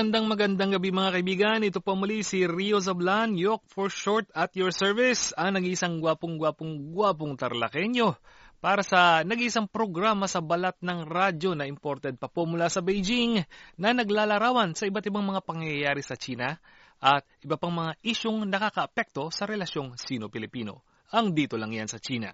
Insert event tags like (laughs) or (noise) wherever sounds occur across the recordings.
Magandang magandang gabi mga kaibigan. Ito po muli si Rio Zablan, Yok for short at your service, ang nag-isang gwapong-gwapong gwapong tarlakenyo para sa nag-isang programa sa balat ng radyo na imported pa po mula sa Beijing na naglalarawan sa iba't ibang mga pangyayari sa China at iba pang mga isyong nakakaapekto sa relasyong Sino-Pilipino. Ang dito lang yan sa China.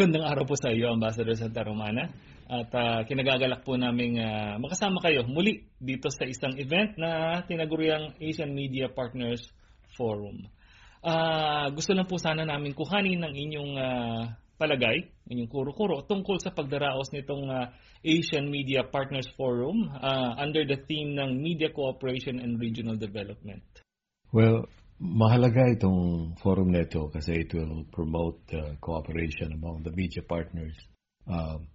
Magandang araw po sa iyo, Ambassador Santa Romana. At uh, kinagagalak po namin uh, makasama kayo muli dito sa isang event na tinaguriang Asian Media Partners Forum. Uh, gusto lang po sana namin kuhanin ng inyong uh, palagay, inyong kuro-kuro tungkol sa pagdaraos nitong uh, Asian Media Partners Forum uh, under the theme ng Media Cooperation and Regional Development. Well, mahalaga itong forum nito kasi it will promote uh, cooperation among the media partners. Um,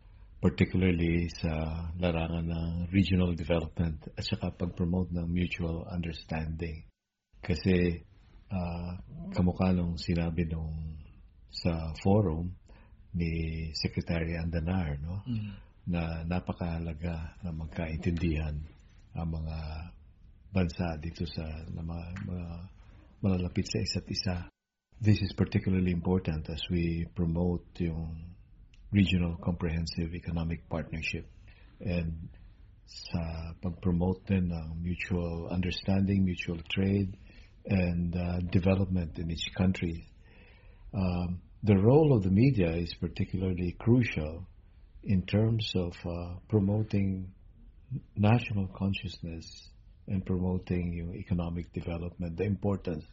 particularly sa larangan ng regional development at saka pag-promote ng mutual understanding. Kasi uh, kamukha nung sinabi nung sa forum ni Secretary Andanar no mm. na napakahalaga na magkaintindihan ang mga bansa dito sa na mga, mga malalapit sa isa't isa. This is particularly important as we promote yung regional comprehensive economic partnership and sa pag-promote din ng mutual understanding, mutual trade, and uh, development in each country. Um, the role of the media is particularly crucial in terms of uh, promoting national consciousness and promoting you know, economic development, the importance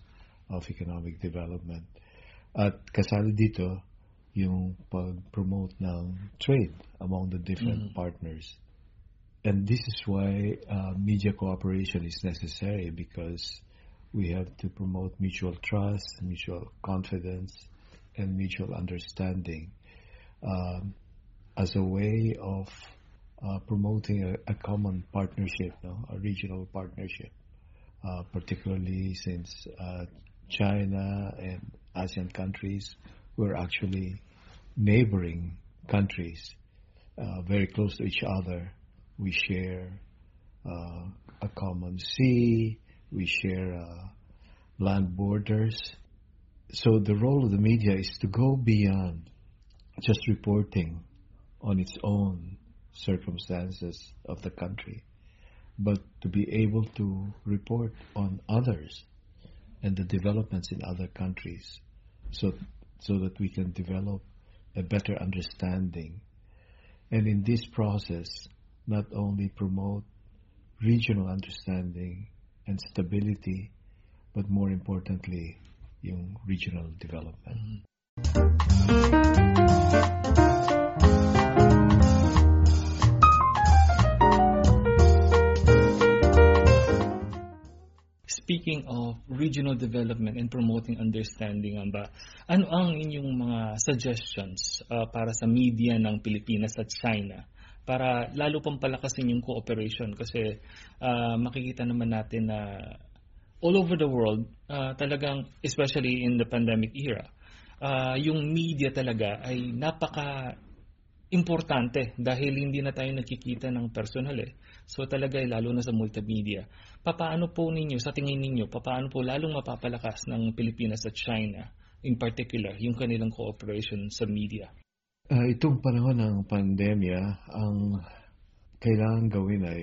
of economic development. At kasali dito, yung pag-promote ng trade among the different mm. partners. And this is why uh, media cooperation is necessary because we have to promote mutual trust, mutual confidence, and mutual understanding um, as a way of uh, promoting a, a, common partnership, no? a regional partnership, uh, particularly since uh, China and ASEAN countries we're actually neighboring countries, uh, very close to each other. We share uh, a common sea, we share land borders. So the role of the media is to go beyond just reporting on its own circumstances of the country, but to be able to report on others and the developments in other countries. So so that we can develop a better understanding. And in this process, not only promote regional understanding and stability, but more importantly, yung regional development. Mm-hmm. Speaking of regional development and promoting understanding, ba, ano ang inyong mga suggestions uh, para sa media ng Pilipinas at China para lalo pang palakasin yung cooperation kasi uh, makikita naman natin na all over the world, uh, talagang especially in the pandemic era, uh, yung media talaga ay napaka importante dahil hindi na tayo nakikita ng personal eh. So talaga eh, lalo na sa multimedia. Papaano po ninyo, sa tingin ninyo, papaano po lalong mapapalakas ng Pilipinas at China, in particular, yung kanilang cooperation sa media? Uh, itong panahon ng pandemya, ang kailangan gawin ay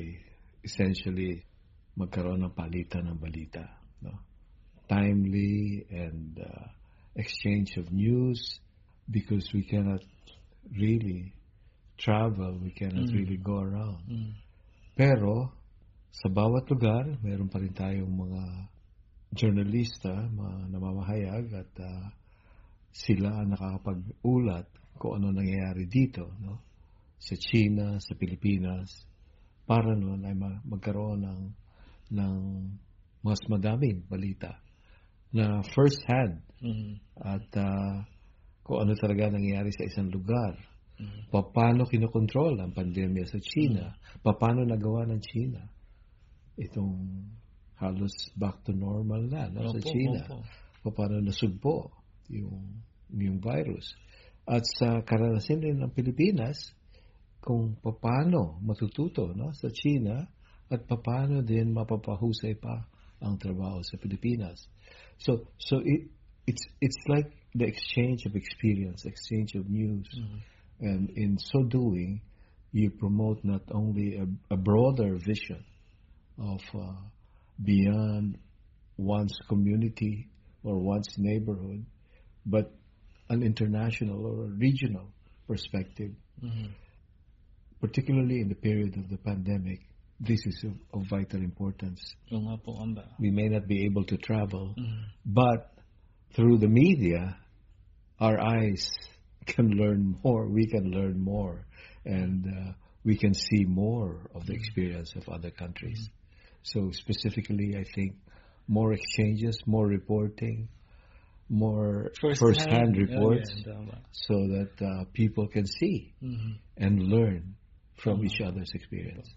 essentially magkaroon ng palitan ng balita. No? Timely and uh, exchange of news because we cannot really travel, we cannot mm. really go around. Mm. Pero, sa bawat lugar, mayroon pa rin tayong mga journalista, mga namamahayag at uh, sila ang nakakapag-ulat kung ano nangyayari dito, no? Sa China, sa Pilipinas, para noon ay magkaroon ng, ng mas madaming balita na first hand mm-hmm. at uh, kung ano talaga nangyayari sa isang lugar Mm. Paano kinokontrol ang pandemya sa China? Mm. Paano nagawa ng China? Itong halos back to normal na no, sa China. Opo. paano nasugpo yung, yung virus. At sa karanasan din ng Pilipinas, kung paano matututo no, sa China at paano din mapapahusay pa ang trabaho sa Pilipinas. So so it it's it's like the exchange of experience, exchange of news. Mm. And in so doing, you promote not only a, a broader vision of uh, beyond one's community or one's neighborhood, but an international or a regional perspective. Mm. Particularly in the period of the pandemic, this is of, of vital importance. Yung nga po, amba. We may not be able to travel, Mm. but through the media, our eyes can learn more. We can learn more, and uh, we can see more of the experience of other countries. So specifically, I think more exchanges, more reporting, more first-hand reports, Oh, yeah, so that uh, people can see Mhm. and learn from Tama. each other's experience.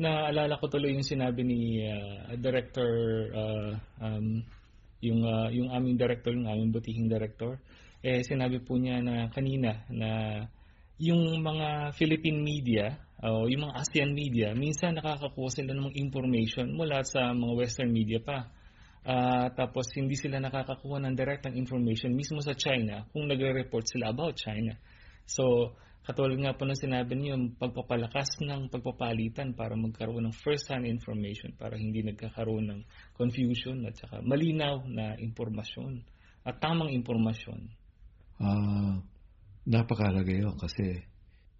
Naalala ko tuloy yung sinabi ni ah, Director ah, um, yung ah, yung aming director, yung aming butihing director. Eh sinabi po niya na kanina na yung mga Philippine media o yung mga ASEAN media, minsan nakakakuha sila ng information mula sa mga Western media pa. Ah, tapos hindi sila nakakakuha ng direct ng information mismo sa China kung nagre-report sila about China. So, katulad nga po ng sinabi niyo, pagpapalakas ng pagpapalitan para magkaroon ng first-hand information para hindi nagkakaroon ng confusion at saka malinaw na impormasyon at tamang impormasyon. Ah, napakahalaga yun kasi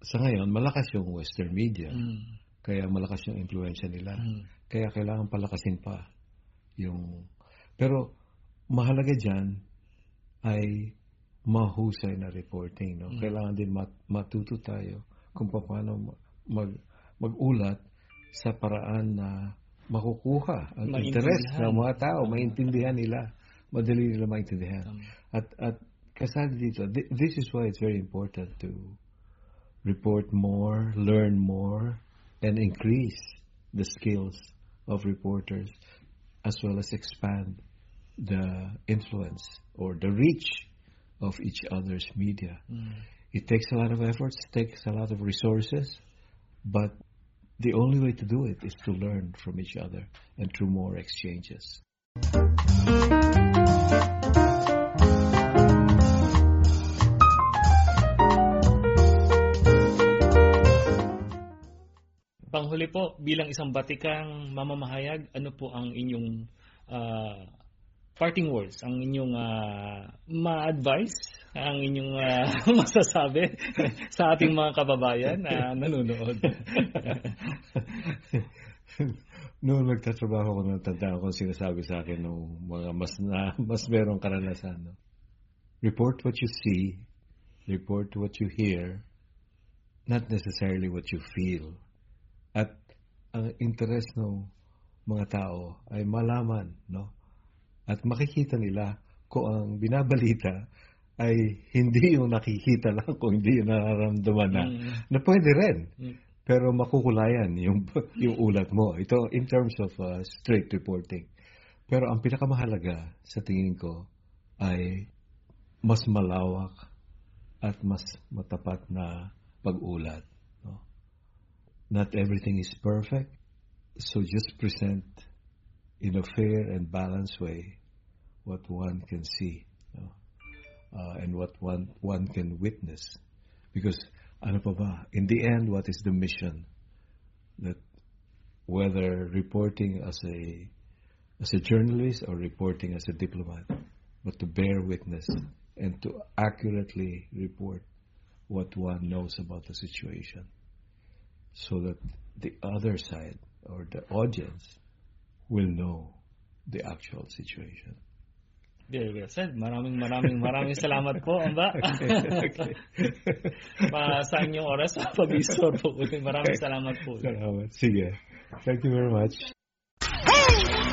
sa ngayon, malakas yung Western media. Mm. Kaya malakas yung influensya nila. Mm. Kaya kailangan palakasin pa yung... Pero mahalaga dyan ay mahusay na reporting. No? Mm. Kailangan din mat- matuto tayo kung paano mag, mag-ulat sa paraan na makukuha ang interes ng mga tao, maintindihan nila, madali nila maintindihan. At at kasali dito, thi- this is why it's very important to report more, learn more, and increase the skills of reporters, as well as expand the influence or the reach of each other's media. Mm. It takes a lot of efforts, takes a lot of resources, but the only way to do it is to learn from each other and through more exchanges. Panghuli po, bilang isang batikang mamamahayag, ano po ang inyong ah, parting words, ang inyong ah, ma-advise, ang inyong ah, (laughs) masasabi (laughs) sa ating mga kababayan na nanonood? (laughs) Noong nagtatrabaho ko, natandaan ko sinasabi sa akin ng mga mas na, mas merong karanasan. No? Report what you see, report what you hear, not necessarily what you feel. At ang interes ng mga tao ay malaman, no? At makikita nila kung ang binabalita ay hindi yung nakikita lang, kung hindi yung nararamdaman na, Mm. na pwede rin. Mm. Pero makukulayan yung (laughs) yung ulat mo. Ito in terms of uh, straight reporting. Pero ang pinakamahalaga sa tingin ko ay mas malawak at mas matapat na pag-ulat. No? Not everything is perfect. So just present in a fair and balanced way what one can see no? uh, and what one one can witness. Because ano pa ba? In the end, what is the mission? That whether reporting as a as a journalist or reporting as a diplomat, but to bear witness and to accurately report what one knows about the situation, so that the other side or the audience will know the actual situation. Very well said. Maraming maraming maraming salamat po, Amba. (laughs) Pa, sa inyong oras sa pag-istor po. Maraming salamat po. Salamat. Sige. Thank you very much.